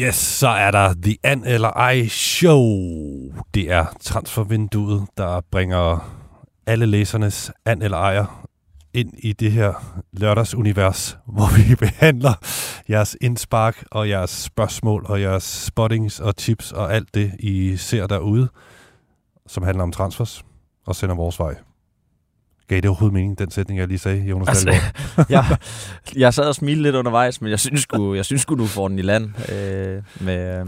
Yes, så er der The An eller Ej Show. Det er transfervinduet, der bringer alle læsernes an eller ejer ind i det her lørdagsunivers, hvor vi behandler jeres indspark og jeres spørgsmål og jeres spottings og tips og alt det, I ser derude, som handler om transfers og sender vores vej. Gav det overhovedet mening, den sætning, jeg lige sagde, Jonas altså, jeg, jeg sad og smilte lidt undervejs, men jeg synes sgu, jeg synes sgu du får den i land øh, med,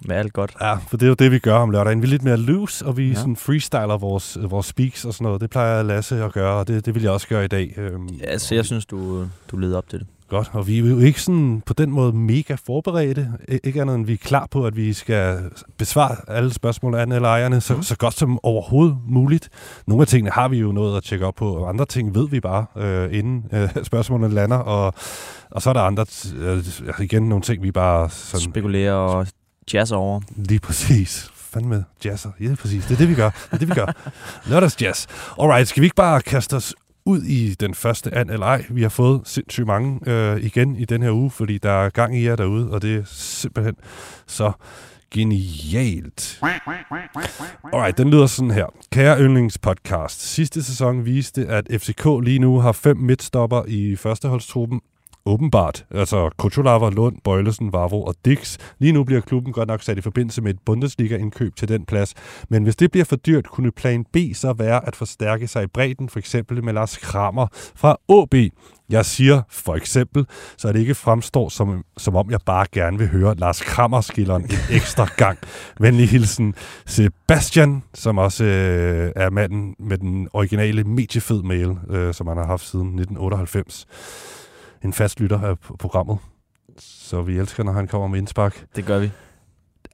med alt godt. Ja, for det er jo det, vi gør om lørdagen. Vi er lidt mere loose, og vi ja. sådan freestyler vores, vores speaks og sådan noget. Det plejer Lasse at gøre, og det, det vil jeg også gøre i dag. Øhm, ja, så jeg synes, du, du leder op til det. Godt, og vi er jo ikke sådan på den måde mega forberedte. Ikke andet end vi er klar på, at vi skal besvare alle spørgsmål af eller ejerne så, mm. så godt som overhovedet muligt. Nogle af tingene har vi jo noget at tjekke op på, og andre ting ved vi bare, øh, inden øh, spørgsmålene lander. Og, og så er der andre, øh, igen nogle ting, vi bare... Sådan, Spekulerer og jazzer over. Lige præcis fandme jazzer. Ja, præcis. Det er det, vi gør. Det er det, vi gør. Lørdags jazz. Alright, skal vi ikke bare kaste os ud i den første and eller ej. Vi har fået sindssygt mange øh, igen i den her uge, fordi der er gang i jer derude, og det er simpelthen så genialt. Alright, den lyder sådan her. Kære yndlingspodcast. Sidste sæson viste, at FCK lige nu har fem midtstopper i førsteholdstruppen, Åbenbart. Altså Kutulava, Lund, Bøjlesen, Vavro og Dix. Lige nu bliver klubben godt nok sat i forbindelse med et Bundesliga-indkøb til den plads. Men hvis det bliver for dyrt, kunne plan B så være at forstærke sig i bredden, for eksempel med Lars Kramer fra AB. Jeg siger for eksempel, så det ikke fremstår som, som om jeg bare gerne vil høre Lars Krammer-skilleren en ekstra gang. Venlig hilsen Sebastian, som også øh, er manden med den originale mediefed mail, øh, som han har haft siden 1998 en fast lytter af programmet. Så vi elsker, når han kommer med indspark. Det gør vi.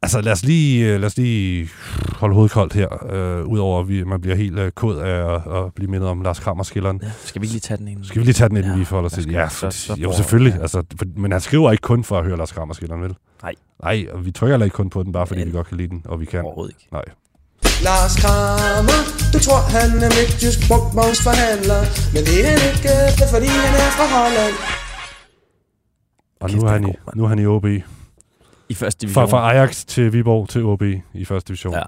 Altså lad os lige, øh, lad os lige holde hovedet koldt her, øh, udover at vi, man bliver helt øh, kod af at, at blive mindet om Lars Krammer-skilleren. Ja, skal vi lige tage den ind? Skal vi lige tage den ind, ja, vi forholder til? Ja, for, så, så jo selvfølgelig. Ja. Altså, for, men han skriver ikke kun for at høre Lars Krammer-skilleren, vel? Nej. Nej, og vi trykker heller ikke kun på den, bare fordi ja. vi godt kan lide den, og vi kan. Overhovedet ikke. Nej. Lars Kramer Du tror han er midtjysk brugtvognsforhandler Men det er han ikke, det er fordi han er fra Holland Og nu er, han i, nu er han i OB. I første division. Fra, fra Ajax til Viborg til OB i første division. Ja.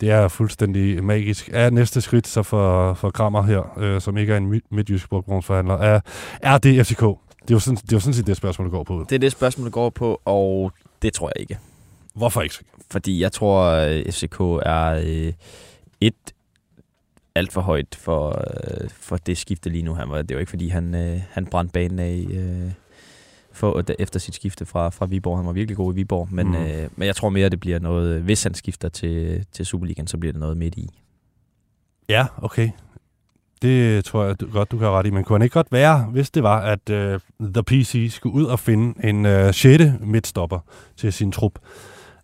Det er fuldstændig magisk. Er næste skridt så for, for Krammer her, øh, som ikke er en midtjysk brugtvognsforhandler, er, er det FCK? Det er jo sådan, det er jo sådan set det spørgsmål, der går på. Det er det spørgsmål, der går på, og det tror jeg ikke. Hvorfor ikke? Fordi jeg tror, at FCK er øh, et alt for højt for, øh, for det skifte lige nu. Han var, det var ikke, fordi han, øh, han brændte banen af øh, for, efter sit skifte fra, fra Viborg. Han var virkelig god i Viborg, men, mm. øh, men jeg tror mere, det bliver noget, hvis han skifter til, til Superligaen, så bliver det noget midt i. Ja, okay. Det tror jeg du, godt, du kan ret i. Men kunne han ikke godt være, hvis det var, at uh, The PC skulle ud og finde en uh, 6. midtstopper til sin trup?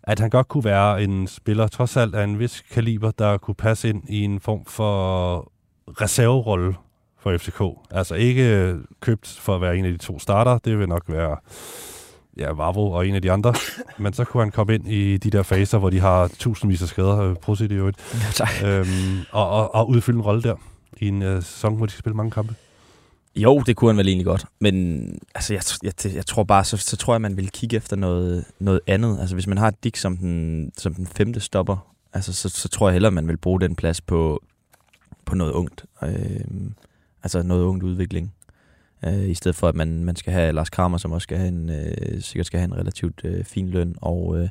At han godt kunne være en spiller, trods alt af en vis kaliber, der kunne passe ind i en form for reserverolle for FCK. Altså ikke købt for at være en af de to starter, det vil nok være ja, Vavro og en af de andre. Men så kunne han komme ind i de der faser, hvor de har tusindvis af skader. Øh, Prosit i øvrigt. Ja, øhm, og, og, og udfylde en rolle der i en uh, sæson, hvor de skal spille mange kampe. Jo, det kunne han vel egentlig godt. Men altså, jeg, jeg, jeg tror bare, så, så tror jeg, man vil kigge efter noget, noget andet. Altså, hvis man har Dick som den, som den femte stopper, altså, så, så tror jeg hellere, man vil bruge den plads på, på noget ungt. Øh, altså noget ungt udvikling. Øh, I stedet for, at man, man skal have Lars Kramer, som også skal have en, øh, sikkert skal have en relativt øh, fin løn. Og, øh,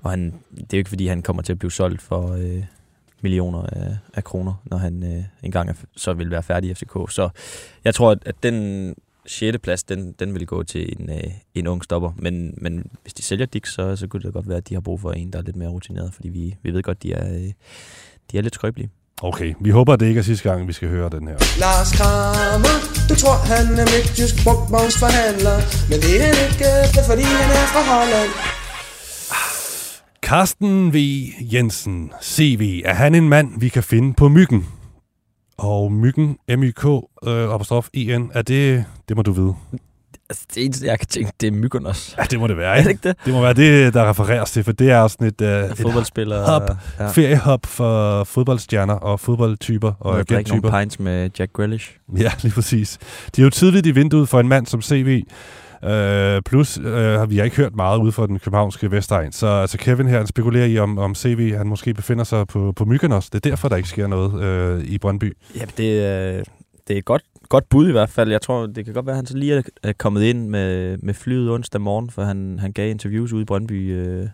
og han, det er jo ikke, fordi han kommer til at blive solgt for... Øh, millioner af, af kroner, når han øh, engang er, så vil være færdig i FCK. Så jeg tror, at, at den 6. plads, den, den vil gå til en, øh, en ung stopper. Men, men hvis de sælger Dix, så, så kunne det godt være, at de har brug for en, der er lidt mere rutineret, fordi vi, vi ved godt, de er, øh, de er lidt skrøbelige. Okay, vi håber, det ikke er sidste gang, vi skal høre den her. Lars Kramer, du tror, han er midtjysk brugtvognsforhandler, men det er han ikke, det er fordi han er fra Holland. Carsten V. Jensen, CV, er han en mand, vi kan finde på Myggen? Og Myggen, M-Y-K, øh, apostrof E-N, er det, det må du vide. Altså, det eneste, jeg kan tænke, det er Myggen også. Ja, det må det være, ikke? Er det ikke det? Det må være det, der refereres til, for det er sådan et, uh, et fodboldspiller, hop, ja. feriehop for fodboldstjerner og fodboldtyper og agenttyper. nogle pints med Jack Grealish. Ja, lige præcis. De er jo tidligt i vinduet for en mand som CV, Øh, plus, øh, har vi har ikke hørt meget ude fra den københavnske Vestegn. Så altså, Kevin her han spekulerer i, om, om CV han måske befinder sig på, på Mykonos. Det er derfor, der ikke sker noget øh, i Brøndby. Ja, det, øh, det er et godt, godt bud i hvert fald. Jeg tror, det kan godt være, at han så lige er- er kommet ind med, med flyet onsdag morgen, for han, han gav interviews ude i Brøndby øh,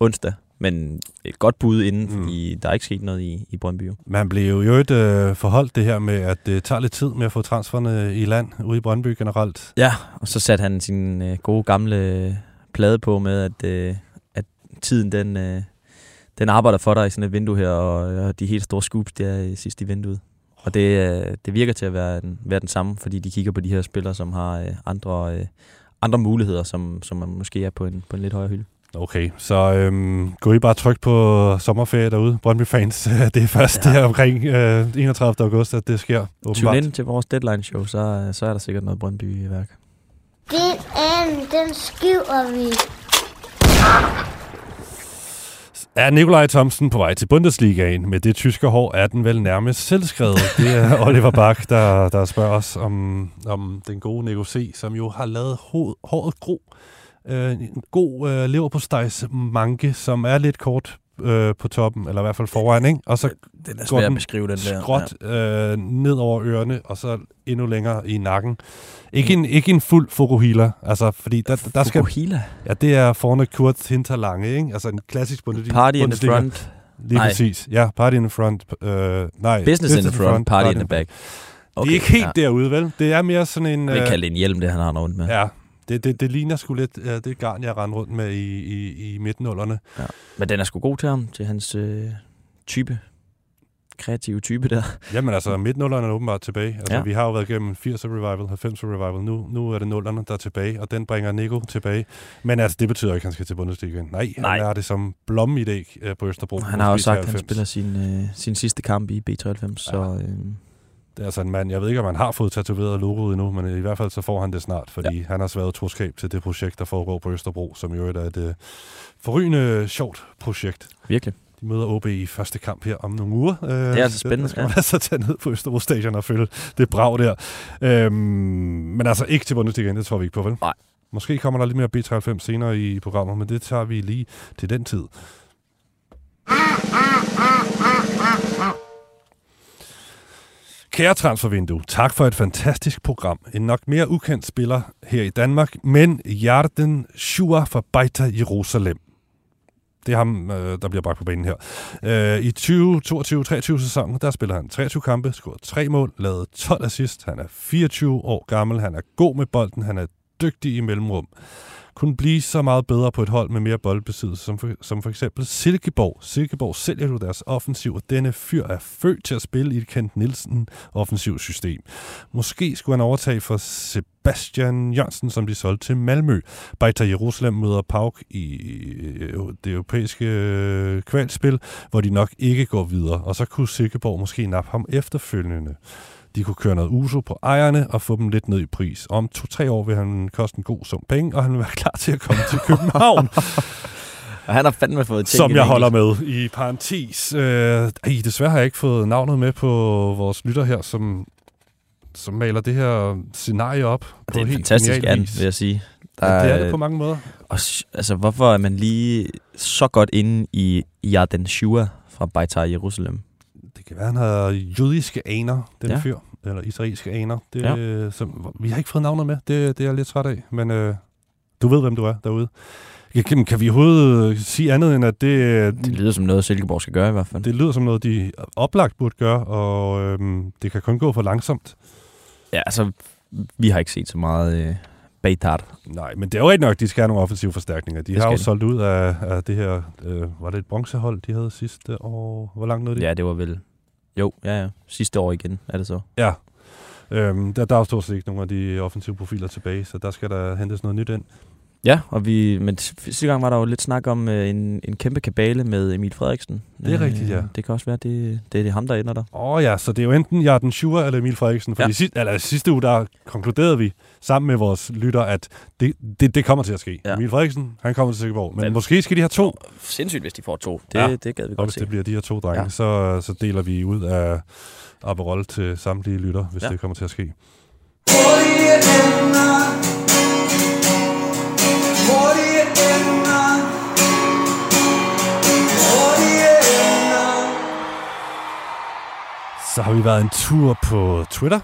onsdag. Men et godt bud inden, Mm. fordi der er ikke sket noget i, i Brøndby. Jo. Man blev jo et øh, forholdt det her med, at det tager lidt tid med at få transferne i land ude i Brøndby generelt. Ja, og så satte han sin øh, gode gamle plade på med, at, øh, at tiden den, øh, den arbejder for dig i sådan et vindue her, og, og de helt store scoops, er øh, sidst i vinduet. Og det, øh, det virker til at være, den, være den samme, fordi de kigger på de her spillere, som har øh, andre, øh, andre muligheder, som, som man måske er på en, på en lidt højere hylde. Okay, så øhm, gå I bare tryk på sommerferie derude, Brøndby-fans. Det er først Ja. der omkring øh, 31. august, at det sker, åbenbart. Tune ind til vores deadline show, så, så er der sikkert noget Brøndby i værk. Den skriver vi. Er Nikolaj Thomsen på vej til Bundesligaen? Med det tyske hår er den vel nærmest selvskrevet. Det er Oliver Bak, der, der spørger os om, om den gode Nico C., som jo har lavet håret gro. Øh, en god øh, leverpostejs manke, som er lidt kort øh, på toppen, eller i hvert fald foran, ikke? Og så Den er Går svær at den beskrive, den der. skråt øh, ned over ørerne, og så endnu længere i nakken. Ikke en, ikke en fuld Fukuhila, altså, fordi der, der skal... Fukuhila. Ja, det er forne Kurt Hinterlange, ikke? Altså en klassisk Bundesliga. Party in the front, Lige Nej. præcis. Ja, party in the front. Øh, nej, business in the front, party in the back. Okay, det er ikke helt ja. derude, vel? Det er mere sådan en... Vi øh, det en hjelm, det han har rundt med. Ja, det, det, det ligner sgu lidt øh, det garn, jeg rendte rundt med i, i, i midtenålerne. Men den er sgu god til ham, til hans øh, type. Kreative type der. Jamen altså, midtenålerne er åbenbart tilbage. Altså, Ja. ja. vi har jo været igennem 80'er revival, 90'er revival. Nu, nu er det nullerne, der er tilbage, og den bringer Nico tilbage. Men altså, det betyder ikke, at han skal til Bundesligaen. Nej, Nej. han er det som blomme i øh, på Østerbro. Han har jo hos sagt, at han B93. spiller sin, øh, sin sidste kamp i B93, så øh, Det er altså en mand, jeg ved ikke, om han har fået tatoveret logoet endnu, men i hvert fald så får han det snart, fordi ja. han har sværet troskab til det projekt, der foregår på Østerbro, som jo er et øh, forrygende sjovt projekt. virkelig. De møder OB i første kamp her om nogle uger. Øh, er altså spændende, Der skal man ja. altså tage ned på Østerbro Stadion og følge det brag der. Øhm, men altså ikke til Bundesligaen, det tror vi ikke på, vel? Nej. Måske kommer der lidt mere B93 senere i programmet, men det tager vi lige til den tid. Kære transfervindue, tak for et fantastisk program. En nok mere ukendt spiller her i Danmark, men Jarden Shua fra Beitar Jerusalem. Det er ham, øh, der bliver bragt på banen her. Øh, I 2022-23 sæsonen, der spiller han 23 kampe, scoret 3 mål, lavet 12 assist. Han er 24 år gammel, han er god med bolden, han er dygtig i mellemrum. Kunne blive så meget bedre på et hold med mere boldbesiddelse, som for, som for eksempel Silkeborg. Silkeborg sælger du deres offensiv, og denne fyr er født til at spille i et Kent Nielsen offensivt system. Måske skulle han overtage for Sebastian Jørgensen, som de solgte til Malmø. Beitar Jerusalem møder Pauk i øh, det europæiske øh, kvalspil, hvor de nok ikke går videre, og så kunne Silkeborg måske nappe ham efterfølgende. De kunne køre noget uso på ejerne og få dem lidt ned i pris. Om to-tre år vil han koste en god sum penge, og han vil være klar til at komme til København, Og han har fandme fået ting som jeg holder med i parentes. Øh, ej, desværre har jeg ikke fået navnet med på vores lytter her, som, som maler det her scenarie op. Det på er fantastisk an, vil jeg sige. Der Ja, det er det på mange måder. Og, altså, hvorfor er man lige så godt inde i Yarden Shua fra Beitar Jerusalem? Det kan være, han har jødiske aner, den ja. fyr. Eller israelske aner. Det, Ja. ja. som, vi har ikke fået navnet med. Det, det er jeg lidt træt af. Men øh, du ved, hvem du er derude. Kan, kan vi overhovedet sige andet, end at det, Det lyder som noget, Silkeborg skal gøre i hvert fald. det lyder som noget, de oplagt burde gøre, og øhm, det kan kun gå for langsomt. Ja, altså, vi har ikke set så meget øh, Beitar. Nej, men det er jo rigtig nok, de skal have nogle offensive forstærkninger. De Det har jo solgt ud af, af det her, øh, var det et bronzehold, de havde sidste år? Hvor langt nåede de? Ja, det var vel... Jo, ja, ja. Sidste år igen, er det så. Ja. Øhm, der, der er jo stort set ikke nogen af de offensive profiler tilbage, så der skal der hentes noget nyt ind. Ja, og vi, men sidste gang var der jo lidt snak om øh, en, en kæmpe kabale med Emil Frederiksen. Det er rigtigt, ja. Det kan også være, det, det er ham, der ender der. Åh oh, ja, så det er jo enten Jarden Schur eller Emil Frederiksen. Fordi Ja. sidste, eller, sidste uge, der konkluderede vi sammen med vores lytter, at det, det, det kommer til at ske. Ja. Emil Frederiksen, han kommer til Silkeborg. Men Men- måske skal de have to. Sindssygt, hvis de får to. Det, Ja. det gad vi Og godt hvis se. det bliver de her to drenge, Ja. så, så deler vi ud af Aperol til samtlige lytter, hvis Ja. det kommer til at ske. Oye, så har vi været en tur på Twitter,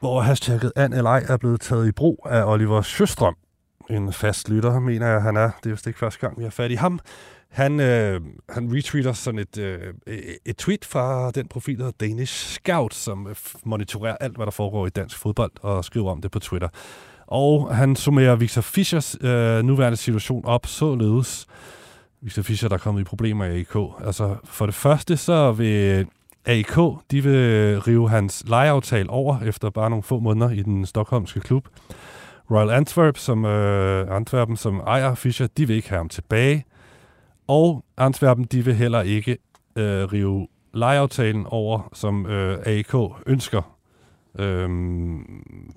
hvor hashtagget ANLI er blevet taget i brug af Oliver Sjøstrøm. En fast lytter, mener jeg, han er. Det er vist ikke første gang, vi har fat i ham. Han, øh, han retweeter sådan et, øh, et tweet fra den profil, der hedder Danish Scout, som øh, monitorerer alt, hvad der foregår i dansk fodbold, og skriver om det på Twitter. Og han summerer Victor Fischers øh, nuværende situation op således. Victor Fischer, der er kommet i problemer i AK. Altså, for det første, så vil AIK, de vil rive hans lejeaftale over efter bare nogle få måneder i den stokholmske klub. Royal Antwerp, som, øh, Antwerpen, som ejer Fischer, de vil ikke have ham tilbage. Og Antwerpen, de vil heller ikke øh, rive lejeaftalen over, som øh, AIK ønsker, øh,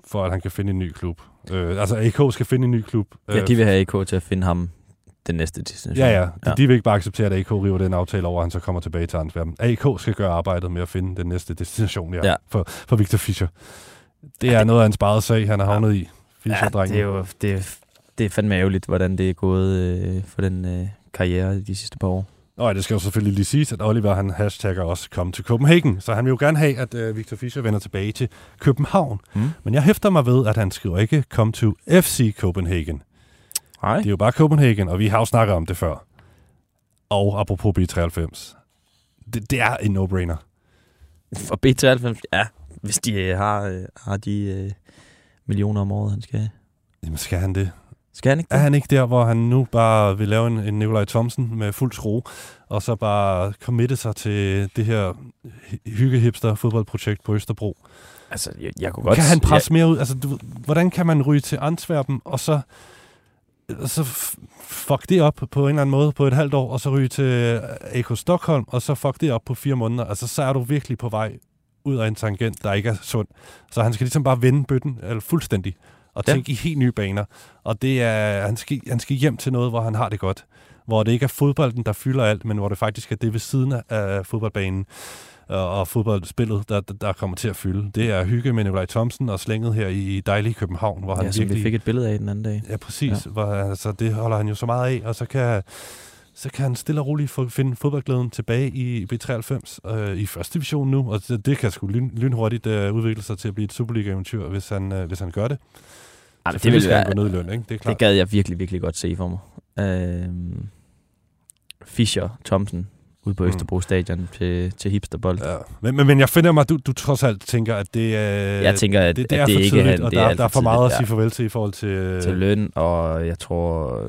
for at han kan finde en ny klub. Øh, altså AIK skal finde en ny klub. Øh, Ja, de vil have AK til at finde ham den næste destination. Ja, ja. De, de vil ikke bare acceptere, at AK river den aftale over, og han så kommer tilbage til Antwerpen. AK skal gøre arbejdet med at finde den næste destination ja, Ja. For, for Victor Fischer. Det er Ja, det- noget af en sparet sag, han har havnet i. ja Fischer-drengen. det er jo det er, det er fandme ærgerligt, hvordan det er gået øh, for den øh, karriere de sidste par år. Og det skal jo selvfølgelig lige siges, at Oliver han hashtagger også come to Copenhagen, så han vil jo gerne have, at uh, Victor Fischer vender tilbage til København. Mm. Men jeg hæfter mig ved, at han skriver ikke come to FC Copenhagen. Nej. Det er jo bare Copenhagen, og vi har jo snakket om det før. Og apropos B93. Det, det er en no-brainer. For B93, ja, hvis de øh, har, øh, har de øh, millioner om året, han skal have. Jamen skal han det? Skal han ikke det? Er han ikke der, hvor han nu bare vil lave en, en Nikolaj Thomsen med fuld skrue, og så bare committe sig til det her hy- hyggehipster fodboldprojekt på Østerbro? Altså, jeg, jeg kunne Godt, kan han presse mere ud? Altså, du, hvordan kan man ryge til Antwerpen, og så, så fuck det op på en eller anden måde på et halvt år, og så ryge til AK Stockholm, og så fuck det op på fire måneder? Altså, så er du virkelig på vej ud af en tangent, der ikke er sund. Så han skal ligesom bare vende bøtten eller fuldstændig, og Ja. tænke i helt nye baner. Og det er, han skal, han skal hjem til noget, hvor han har det godt. Hvor det ikke er fodbolden, der fylder alt, men hvor det faktisk er det ved siden af fodboldbanen og, og fodboldspillet, der, der, kommer til at fylde. Det er hygge med Nikolaj Thomsen og slænget her i dejlige København, hvor han Ja, som virkelig... vi fik et billede af den anden dag. Ja, præcis. Ja. Hvor, altså, det holder han jo så meget af, og så kan, så kan han stille og roligt få, finde fodboldglæden tilbage i B93 øh, i første division nu, og det, det kan sgu lyn, lynhurtigt øh, udvikle sig til at blive et Superliga-eventyr, hvis han, øh, hvis han gør det. Ej, det ville være, gå ned i løn, ikke? Det er klart. det gad jeg virkelig, virkelig godt se for mig. Øhm, Fischer Thomsen ude på Mm. Østerbro Stadion til, til hipsterbold. Ja. Men, men, men jeg finder mig, at du, du trods alt tænker, at det, øh, jeg tænker, at det, det er at det for ikke tidligt, han, og det er der, der er for meget tidligt, at sige farvel til i forhold til... til løn, og jeg tror,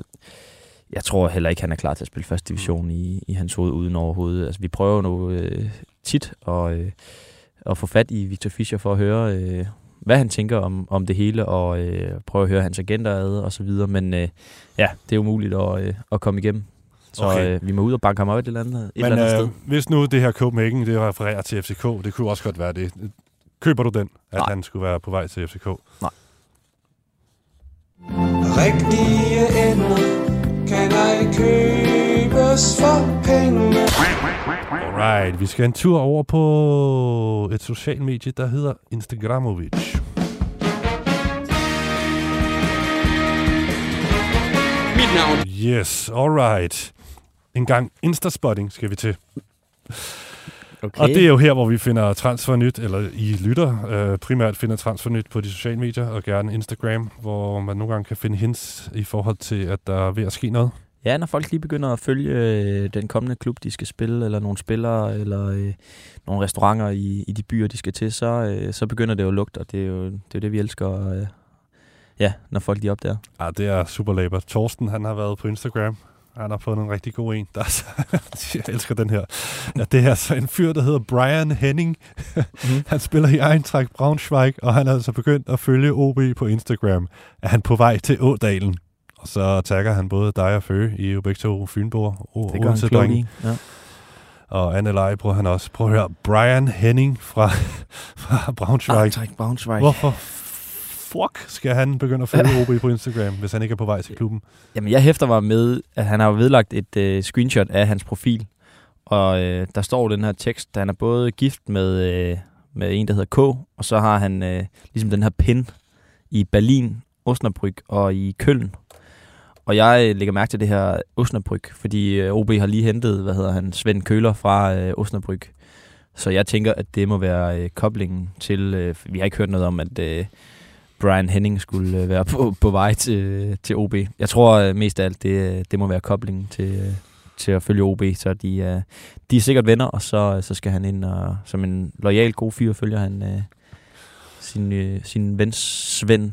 jeg tror heller ikke, han er klar til at spille første division i, i hans hoved uden overhovedet. Altså, vi prøver nu øh, tit at, øh, at få fat i Victor Fischer for at høre, øh, hvad han tænker om, om det hele, og øh, prøve at høre hans agenter ad og så videre. Men øh, ja, det er umuligt at, øh, at komme igennem. Så Okay. øh, vi må ud og banke ham op et eller andet, et Men eller andet øh, sted. hvis nu det her Copenhagen, det refererer til FCK, det kunne også godt være det. Køber du den, at Nej. han skulle være på vej til FCK? Rigtige ender kan ej købes for penge. Alright, vi skal en tur over på et socialt medie, der hedder Instagramovic. Mit navn Yes, alright. En gang Instaspotting skal vi til. Okay. Og det er jo her, hvor vi finder transfernyt, eller I lytter øh, primært finder transfernyt på de sociale medier, og gerne Instagram, hvor man nogle gange kan finde hints i forhold til, at der er ved at ske noget. Ja, når folk lige begynder at følge øh, den kommende klub, de skal spille, eller nogle spillere, eller øh, nogle restauranter i, i de byer, de skal til, så, øh, så begynder det jo at lugte, og det er jo det, er jo det vi elsker, øh, ja, når folk de opdager. Ah, det er super labor. Torsten, han har været på Instagram. Han har fundet en rigtig god en. Der er så, jeg elsker den her. Ja, det er så en fyr, der hedder Brian Henning. Mhm. han spiller i Eintracht Braunschweig, og han er altså begyndt at følge OB på Instagram. Er han på vej til Ådalen? Og så tagger han både dig og Føge, I jo begge to Fynboer. O- Det gør han Odense i. Ja. Og Anne Leje bruger han også. Prøv at høre, Brian Henning fra, fra Braunschweig. Eintracht Braunschweig. Hvorfor fuck skal han begynde at følge OB på Instagram, hvis han ikke er på vej til klubben? Jamen, jeg hæfter mig med, at han har jo vedlagt et øh, screenshot af hans profil, og øh, der står den her tekst, han er både gift med, øh, med en, der hedder K, og så har han øh, ligesom den her pin i Berlin, Osnabrück og i Køln. Og jeg øh, lægger mærke til det her Osnabrück, fordi øh, OB har lige hentet, hvad hedder han, Svend Køler fra øh, Osnabrück. Så jeg tænker, at det må være øh, koblingen til... Øh, vi har ikke hørt noget om, at øh, Brian Henning skulle øh, være på, på vej til, til OB. Jeg tror øh, mest af alt, det, øh, det må være koblingen til, øh, til at følge OB. Så de, øh, de er sikkert venner, og så, øh, så skal han ind og som en lojal, god fyr, følger han øh, sin, øh, sin ven Svend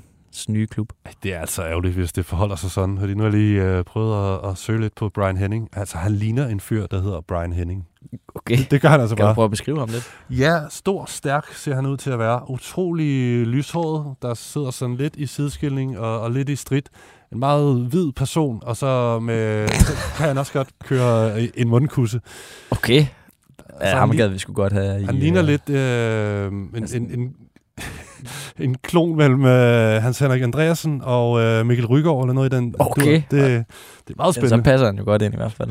nye klub. Det er altså ærgerligt, hvis det forholder sig sådan. Fordi nu har jeg lige øh, prøvet at, at søge lidt på Brian Henning. Altså, han ligner en fyr, der hedder Brian Henning. Okay. Det gør han altså Kan du bare. prøve at beskrive ham lidt? Ja, stor, stærk ser han ud til at være. Utrolig lyshåret, der sidder sådan lidt i sideskilning og, og lidt i strid. En meget hvid person, og så med, så kan han også godt køre en mundkusse. Okay. Ja, han ham gad vi sgu godt have Han i, ligner øh, lidt øh, en, en, en, en klon mellem øh, Hans Henrik Andreasen og øh, Mikkel Rygaard, eller noget i den. Okay. dur. Det, det er meget Ja, så spændende. passer han jo godt ind i hvert fald.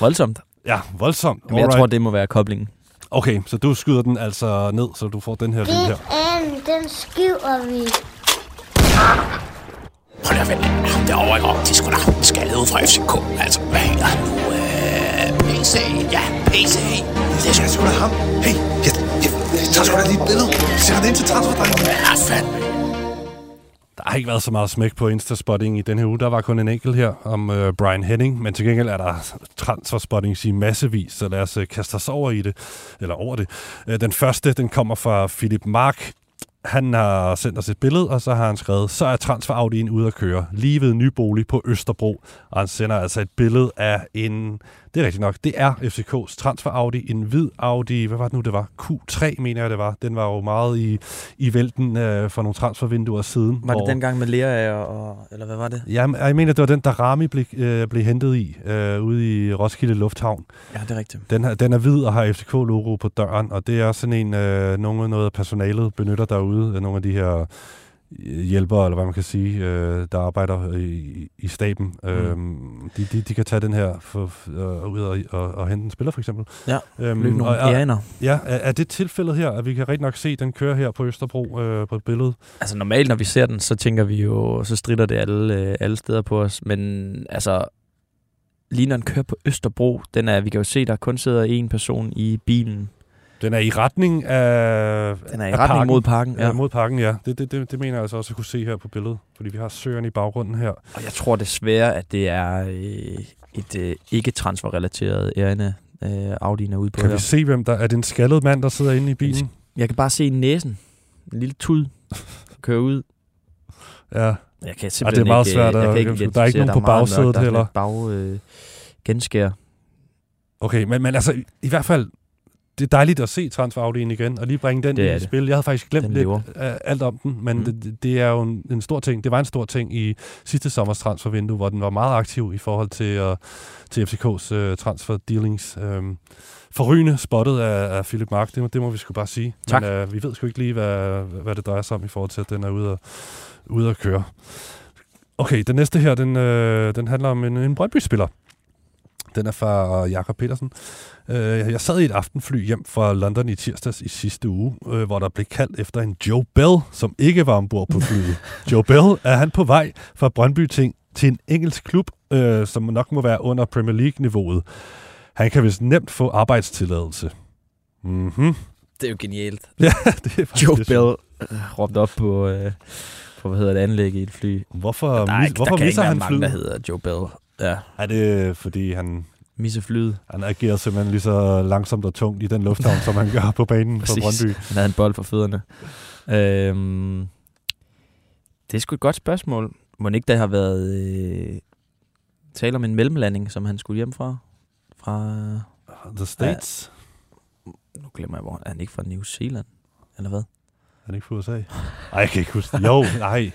Voldsomt. Ja, voldsomt. Men jeg tror, det må være koblingen. Okay, så du skyder den altså ned, så du får den her lyd Den her. anden, den skiver vi. Hold da vel, ham derovre, ikke? Det er sgu da ham skaldet ud fra FCK. Altså, hvad hedder han nu? Øh, PC. Ja, PC. Det er sgu da ham. Hey, jeg, jeg, jeg tager sgu da lige et billede. Sætter det ind til transferdrengen. Ja, fandme. Der har ikke været så meget smæk på Instaspotting i den her uge. Der var kun en enkelt her om øh, Brian Henning, men til gengæld er der transferspottings i massevis, så lad os øh, kaste os over i det, eller over det. Øh, den første, den kommer fra Philip Mark. Han har sendt os et billede, og så har han skrevet, så er transfer ude at køre, lige ved Nybolig på Østerbro. Og han sender altså et billede af en, det er rigtigt nok, det er FCK's transfer Audi, en hvid Audi, hvad var det nu, det var? Q3, mener jeg, det var. Den var jo meget i, i vælten øh, for nogle transfervinduer siden. Var det hvor- dengang med Lea og, eller hvad var det? Ja, jeg mener, det var den, der Rami blev, øh, blev hentet i øh, ude i Roskilde Lufthavn. Ja, det er rigtigt. Den, her, den er hvid og har FCK-logo på døren, og det er sådan en, øh, nogle, noget af personalet benytter derude. øh, Nogle af de her hjælpere, eller hvad man kan sige, øh, der arbejder i, i staben. Mm. Øhm, de, de, de kan tage den her for, øh, ud og, og, og hente en spiller, for eksempel. Ja, øhm, Løb nogle og, og, ærener. ja, er, er det tilfældet her, at vi kan rigtig nok se, den kører her på Østerbro øh, på et billede? Altså normalt, når vi ser den, så tænker vi jo, så strider det alle, øh, alle steder på os. Men altså, lige når den kører på Østerbro, den er, vi kan jo se, der kun sidder en person i bilen. Den er i retning af Den er i retning parken. mod parken. Ja, Ja. mod parken, ja. Det, det, det, det mener jeg altså også at kunne se her på billedet, fordi vi har søerne i baggrunden her. Og jeg tror desværre, at det er øh, et øh, ikke-transferrelateret ærende, øh, Audi'en er ude på Kan her. vi se, hvem der er? det en skaldet mand, der sidder inde i bilen? Jeg kan bare se næsen. En lille tud køre ud. Ja. Jeg kan Og det er simpelthen meget ikke, svært jeg at kan ikke gennemskue. Der er ikke nogen på meget bagsædet mørkt. Der er heller. Bag, øh, genskær. Okay, men, men altså, i hvert fald, det er dejligt at se transfer igen, og lige bringe den Det i det. spil. Jeg havde faktisk glemt Den lidt lever. alt om den, men Mm. det, det er jo en, en stor ting. Det var en stor ting i sidste sommers transfervindue, hvor den var meget aktiv i forhold til, uh, til FCK's uh, transfer dealings. Um, forrygende spottet af, af Philip Mark, det, må- det må vi sgu bare sige. Tak. Men uh, vi ved sgu ikke lige, hvad, hvad det drejer sig om i forhold til, at den er ude at, ude at køre. Okay, den næste her, den, øh, den handler om en, en Brøndby-spiller. Den er fra Jakob Petersen. Øh, jeg sad i et aftenfly hjem fra London i tirsdags i sidste uge, øh, hvor der blev kaldt efter en Joe Bell, som ikke var ombord på flyet. Joe Bell er han på vej fra Brøndby til, til en engelsk klub, øh, som nok må være under Premier League-niveauet. Han kan vist nemt få arbejdstilladelse. Mhm. Det er jo genialt. Ja, det er Joe lidt Bell råbte op på, øh, på hvad hedder det, anlæg i et fly. Hvorfor, Der, er ikke, hvorfor der kan ikke misser være han mange, der flyet? hedder Joe Bell. Ja, Er det, fordi han, misse flyet. han agerer simpelthen lige så langsomt og tungt i den lufthavn, som han gør på banen for Præcis. Brøndby? Han havde en bold for fødderne. Øhm, det er sgu et godt spørgsmål. Må ikke der har været øh, tale om en mellemlanding, som han skulle hjem fra? Fra, The States? nu glemmer jeg, hvor er han ikke fra New Zealand? Eller hvad? Er han ikke fra USA? Nej, jeg kan ikke huske det. Jo, nej.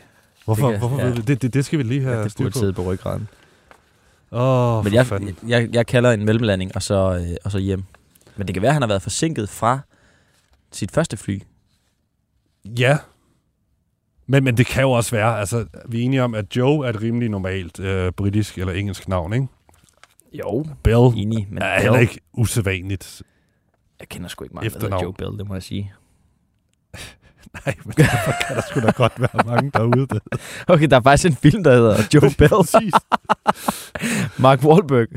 Hvorfor, Det kan- hvorfor ja. det? det? Det skal vi lige have Ja, det styr burde på. sidde på ryggraden. Åh, oh, Men jeg, jeg, jeg kalder en mellemlanding, og så, øh, og så hjem. Men det kan være, at han har været forsinket fra sit første fly. Ja. Men, men det kan jo også være, altså, vi er enige om, at Joe er et rimelig normalt øh, britisk eller engelsk navn, ikke? Jo. Bell Enig, men er Bell, heller ikke usædvanligt. jeg kender sgu ikke mange, der Efternavn. Joe Bell, det må jeg sige. Nej, men derfor kan der sgu da godt være mange derude. Der. Okay, der er faktisk en film, der hedder Joe Bell. Mark Wahlberg.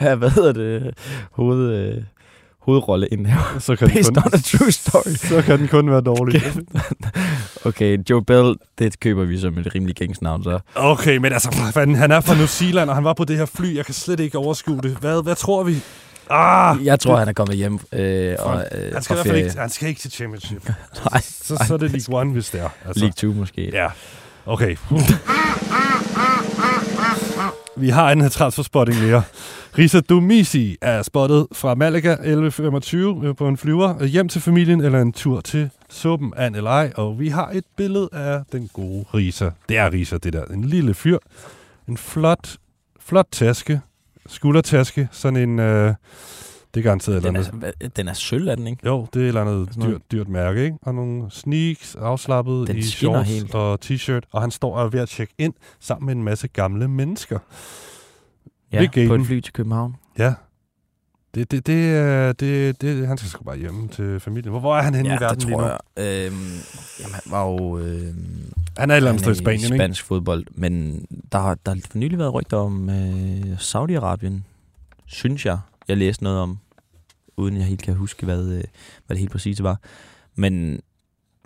Ja, hvad hedder det? Hoved, øh, hovedrolle indhaver. Så kan, Based kun, on a true story. så kan den kun være dårlig. Okay, Joe Bell, det køber vi som et rimelig gængsnavn, så. Okay, men altså, fanden, han er fra New Zealand, og han var på det her fly. Jeg kan slet ikke overskue det. Hvad, hvad tror vi? Ah, Jeg tror, han er kommet hjem øh, og, øh, han skal i hvert fald ikke, han skal ikke til championship. Nej, Så, så er det League One, hvis det er. Altså. League 2 måske. Ja, okay. Vi har en transferspotting mere. Risa Dumisi er spottet fra Malaga 11.25 på en flyver hjem til familien eller en tur til suppen, an eller ej. Og vi har et billede af den gode Risa. Det er Risa, det der. En lille fyr. En flot, flot taske. Skuldertaske. Sådan en... Øh, det er garanteret et eller er, andet. hvad- den er sølv, er den, ikke? Jo, det er et eller andet dyrt, dyrt mærke, ikke? Og nogle sneaks, afslappet Den i shorts helt. og t-shirt. Og han står og er ved at tjekke ind sammen med en masse gamle mennesker. Ja, på et fly til København. Ja. Det, det, det, er- det, det, han skal sgu bare hjem til familien. Hvor, hvor er han henne ja, i verden det lige tror nu? jeg. Øhm, jamen, han var jo... Øhm, Han er et eller andet sted i Spanien, ikke? spansk fodbold, men der har, der har for nylig været rygter om øh, Saudi-Arabien, synes jeg. Jeg læste noget om, uden jeg helt kan huske, hvad, øh, hvad det helt præcis var. Men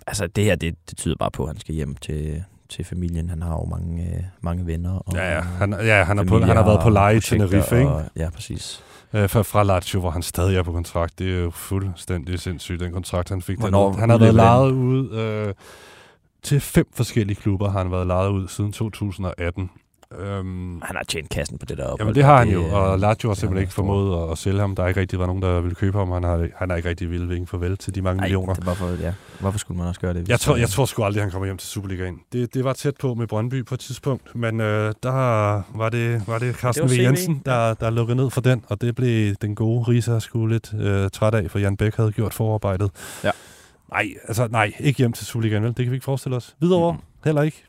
altså, det her, det, det tyder bare på, at han skal hjem til, til familien. Han har jo mange, øh, mange venner. Og Ja, ja. Han, ja, han, er på, han har været på leje i Tenerife, ikke? Og, ja, præcis. Øh, fra, fra Lazio, hvor han stadig er på kontrakt. Det er jo fuldstændig sindssygt, den kontrakt, han fik. Hvornår Den, han har været lejet ud øh, til fem forskellige klubber, har han været lejet ud siden 2018. Øhm, Han har tjent kassen på det der Jamen det har han jo, øh, og Lazio har det simpelthen ikke formået at, at sælge ham. Der har ikke rigtig været nogen, der ville købe ham. Han har, han har ikke rigtig ville vinke farvel til de mange Ej, millioner. det var for, ja. Hvorfor skulle man også gøre det? Jeg tror, det- jeg tror sgu aldrig, han kommer hjem til Superligaen. Det, det var tæt på med Brøndby på et tidspunkt, men øh, der var det, var det Carsten Det V. var CV. Jensen, der, der lukkede ned for den, og det blev den gode Risa sgu lidt øh, træt af, for Jan Bæk havde gjort forarbejdet. Ja. Nej, altså nej, ikke hjem til Superligaen, vel? Det kan vi ikke forestille os. Videre Mhm. heller ikke.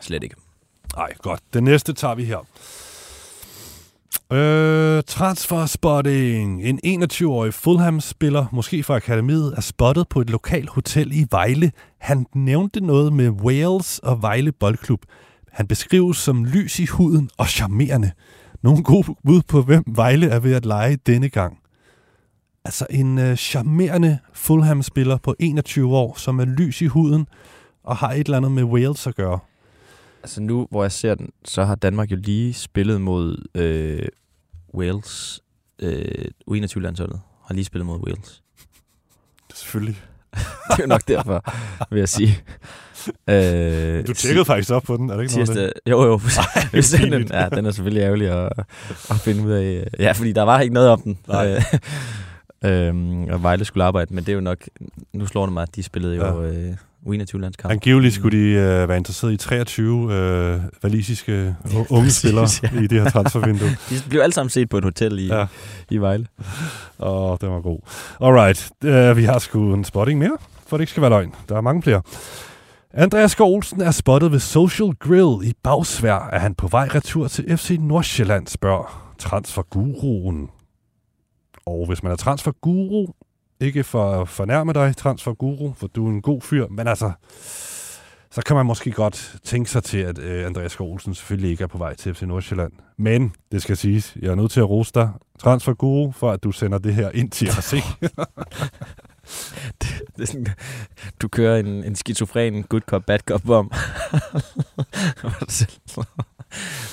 Slet ikke. Nej, godt. Den næste tager vi her. Øh, transfer spotting. En 21-årig Fulham-spiller, måske fra akademiet, er spottet på et lokalt hotel i Vejle. Han nævnte noget med Wales og Vejle Boldklub. Han beskrives som lys i huden og charmerende. Nogle gode bud på, hvem Vejle er ved at lege denne gang. Altså en øh, charmerende Fulham-spiller på 21 år, som er lys i huden og har et eller andet med Wales at gøre. Altså nu, hvor jeg ser den, så har Danmark jo lige spillet mod øh, Wales. Øh, U21-landsholdet har lige spillet mod Wales. Selvfølgelig. Det er jo nok derfor, vil jeg sige. Øh, Du tjekkede faktisk op på den, er det ikke noget af tirsdag, jo jo, hvis den, ja, den er selvfølgelig ærgerlig at, at finde ud af. Ja, fordi der var ikke noget om den. Nej. Øh, øhm, og Vejle skulle arbejde, men det er jo nok, nu slår det mig, at de spillede jo ja. øh, U21-landskamp. Angiveligt skulle de øh, være interesseret i 23 øh, valisiske unge spillere ja. i det her transfervindue. De blev alle sammen set på et hotel i, Ja. i Vejle. Åh, den var god. Alright, uh, vi har sgu en spotting mere, for det ikke skal være løgn. Der er mange flere. Andreas Skov Olsen er spottet ved Social Grill i Bagsvær. Er han på vej retur til FC Nordsjælland, spørger transferguruen. Og hvis man er transferguru, ikke for at fornærme dig, transferguru, for du er en god fyr, men altså, så kan man måske godt tænke sig til, at øh, Andreas Skov Olsen selvfølgelig ikke er på vej til FC Nordsjælland. Men, det skal siges, jeg er nødt til at rose dig, transferguru, for at du sender det her ind til os, ikke? Det er sådan, du kører en, en skizofren good cop, bad cop om.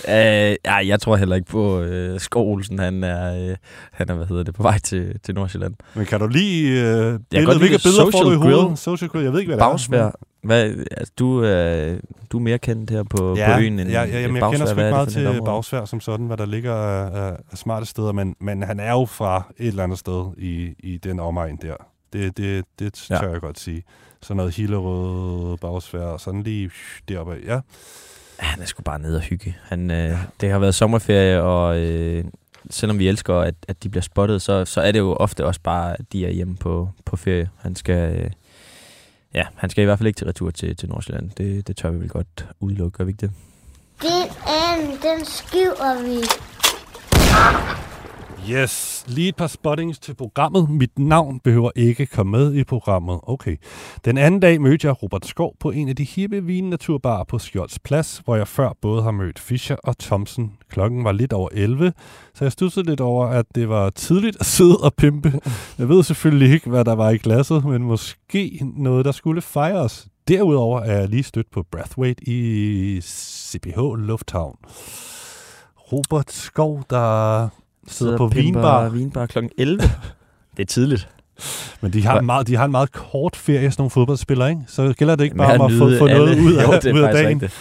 øh, ja, jeg tror heller ikke på øh, Skov Olsen. Han er, øh, han er, hvad hedder det, på vej til, til Nordsjælland. Men kan du lige øh, godt billeder, hvilke lide billeder får du i hovedet? Grill. Social Grill, jeg ved ikke, hvad det Bagsvær. er. Hvad, altså, du, øh, du er mere kendt her på, Ja, på øen end ja, ja, jamen, jeg Bagsvær. kender sgu ikke meget det til? Bagsvær som sådan, hvad der ligger af, af, af smarte steder, men, men han er jo fra et eller andet sted i, i den omegn der. Det, det, det tør Ja. jeg godt sige. Sådan noget Hillerød, Bagsvær, sådan lige deroppe. Ja. Han er sgu bare nede og hygge. Han, øh, det har været sommerferie, og øh, selvom vi elsker, at, at de bliver spottet, så, så er det jo ofte også bare, at de er hjemme på, på ferie. Han skal, øh, ja, han skal i hvert fald ikke til retur til, til Nordsjælland. Det, det tør vi vel godt udelukke, gør vi ikke det? Den anden, den skiver vi. Yes, lige et par spottings til programmet. Mit navn behøver ikke komme med i programmet. Okay. Den anden dag mødte jeg Robert Skov på en af de hippe vinnaturbarer på Skjolds Plads, hvor jeg før både har mødt Fischer og Thomsen. Klokken var lidt over 11, så jeg studsede lidt over, at det var tidligt at sidde og pimpe. Jeg ved selvfølgelig ikke, hvad der var i glasset, men måske noget, der skulle fejres. Derudover er jeg lige stødt på Brathwaite i CPH Lufthavn. Robert Skov, der sidder på vinbar. vinbar kl. 11. det er tidligt. Men de har, en meget, de har en meget kort ferie, sådan nogle fodboldspillere, ikke? Så gælder det ikke Med bare om at få, få noget ud af, jo, det er ud af dagen. rigtigt.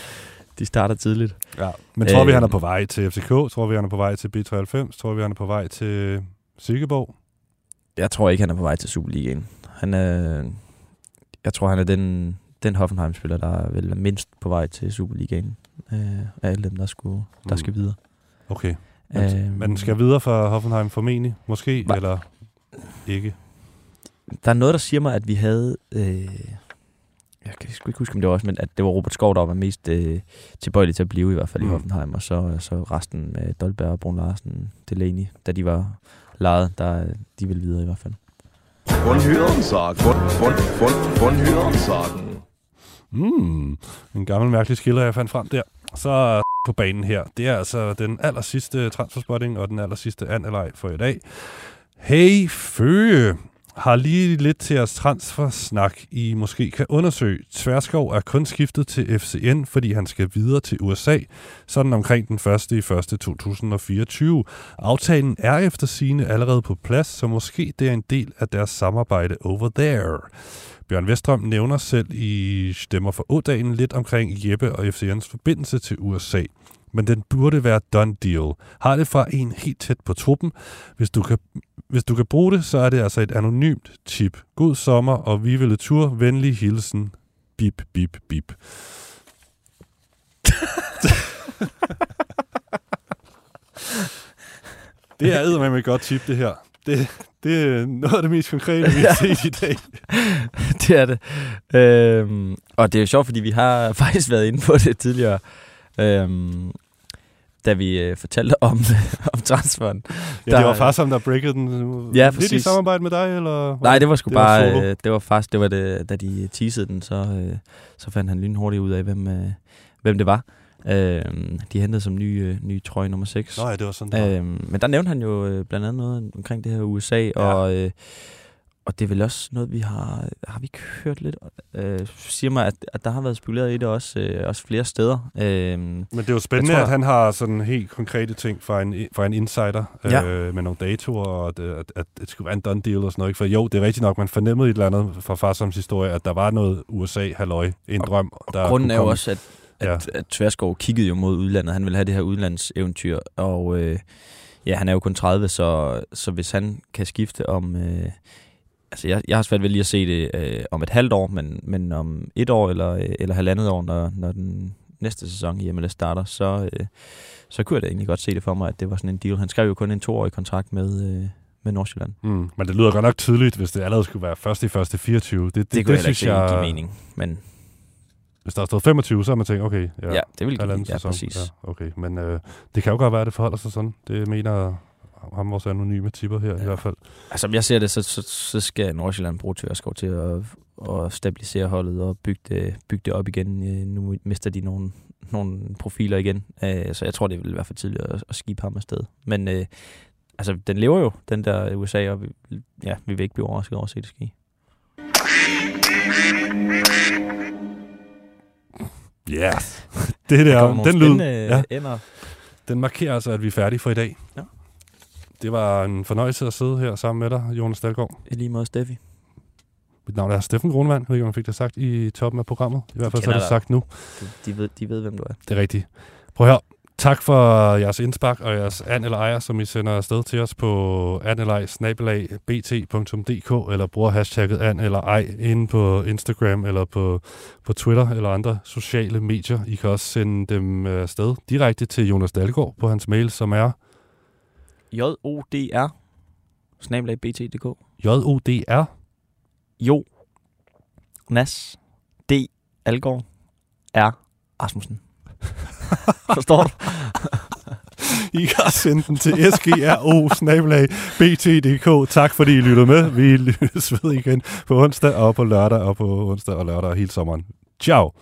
De starter tidligt. Ja. Men tror vi, han er på vej til FCK? Tror vi, han er på vej til B93? Tror vi, han er på vej til Silkeborg? Jeg tror ikke, han er på vej til Superligaen. Han er, jeg tror, han er den, den Hoffenheim-spiller, der er vel mindst på vej til Superligaen. Øh, af alle dem, der, skulle, der Mm. skal videre. Okay. Men, Øhm, men skal videre fra Hoffenheim formentlig? Måske? Hva- Eller ikke? Der er noget, der siger mig, at vi havde... Øh, jeg kan sgu ikke huske, om det var også, men at det var Robert Skov, der var mest øh, tilbøjelig til at blive i hvert fald mm. I Hoffenheim, og så, så resten med Dolberg og Brun Larsen, Delaney, da de var lejet, der de ville videre i hvert fald. Von Hörensagen. Von, von, von, von Hörensagen. Mm, en gammel mærkelig skiller, jeg fandt frem der. Så på banen her. Det er altså den aller sidste transferspotting og den aller sidste andelej for i dag. Hey Føge har lige lidt til jeres transfersnak, I måske kan undersøge. Tverskov er kun skiftet til FCN, fordi han skal videre til USA, sådan omkring den 1. i 1. 2024. Aftalen er efter sine allerede på plads, så måske det er en del af deres samarbejde over there. Bjørn Vestrøm nævner selv i Stemmer for Ådagen lidt omkring Jeppe og FCN's forbindelse til USA. Men den burde være done deal. Har det fra en helt tæt på truppen. Hvis du kan, hvis du kan bruge det, så er det altså et anonymt tip. God sommer, og vi ville tur. Venlig hilsen. Bip, bip, bip. det er med et godt tip, det her. Det, det er noget af det mest konkrete, vi har set i dag. det er det. Øhm, og det er jo sjovt, fordi vi har faktisk været inde på det tidligere, øhm, da vi øh, fortalte om, om transferen. Ja, det Der- var faktisk ham, der breakede den. Ja, Lidt i præcis. samarbejde med dig, eller? Nej, det var sgu Det var bare, solo. øh, det var faktisk, det var det, da de teasede den, så, øh, så fandt han lynhurtigt ud af, hvem, øh, hvem det var. Øh, de hentede som ny, øh, ny trøje nummer 6. Nå ja, det var sådan, det var. Øhm, men der nævnte han jo øh, blandt andet noget omkring det her USA, ja. og, øh, og det er vel også noget, vi har, har vi ikke hørt lidt, øh, siger mig, at, at der har været spekuleret i det også, øh, også flere steder. Øh, Men det er jo spændende, jeg tror- at han har sådan helt konkrete ting fra en, fra en insider Ja. øh, med nogle datoer, og at, at, at det skulle være en done deal og sådan noget. Ikke? For jo, det er rigtigt nok, man fornemmede et eller andet fra Farsoms historie, at der var noget USA-halløj, en drøm. Der grunden kunne er jo også, at, at, ja. at Tverskov kiggede jo mod udlandet. Han ville have det her udlandseventyr, og øh, ja, han er jo kun 30, så, så hvis han kan skifte om... Øh, altså, jeg, jeg har svært ved lige at se det øh, om et halvt år, men, men om et år eller, øh, eller halvandet år, når, når den næste sæson i MLS starter, så, øh, så kunne jeg da egentlig godt se det for mig, at det var sådan en deal. Han skrev jo kun en toårig kontrakt med, øh, med Nordsjælland. Mm, men det lyder godt nok tydeligt, hvis det allerede skulle være først i første 24. Det, det, Det, det kunne jeg heller ikke se give mening, men Hvis der er stået 25, så har man tænkt, okay, ja, ja, det vil give. Ja, sæson. præcis. Ja, okay, men øh, det kan jo godt være, at det forholder sig sådan. Det mener ham vores anonyme tipper her ja. i hvert fald. Altså, som jeg ser det, så, så, så skal Nordsjælland bruge Tørskov til at, at stabilisere holdet og bygge det, bygge det op igen. Øh, Nu mister de nogle, nogle profiler igen, Øh, så jeg tror, det vil være for tidligt at, at skibe ham afsted. Men øh, altså, den lever jo, den der USA, og vi, ja, vi vil ikke blive overrasket over at se det ske. Ja, yeah. det Der der, den lyd, ja, ender. den markerer altså, at vi er færdige for i dag. Ja. Det var en fornøjelse at sidde her sammen med dig, Jonas Dahlgaard. I lige måde, Steffi. Mit navn er Steffen Grunvand. Jeg ved ikke, om jeg fik det sagt i toppen af programmet. I hvert fald så er det sagt nu. De, de, ved, de ved, hvem du er. Det er rigtigt. Prøv at høre. Tak for jeres indspark og jeres an eller ejer, som I sender afsted til os på anelej-bt.dk eller bruger hashtagget an eller ej inde på Instagram eller på, på Twitter eller andre sociale medier. I kan også sende dem øh, afsted direkte til Jonas Dahlgaard på hans mail, som er J-O-D-R snabelag bt.dk jodr Jo Nas D Algaard R Rasmussen. Forstår du? I kan sende den til sgro bt.dk. Tak fordi I lyttede med. Vi lyttes ved igen på onsdag og på lørdag og på onsdag og lørdag hele sommeren. Ciao.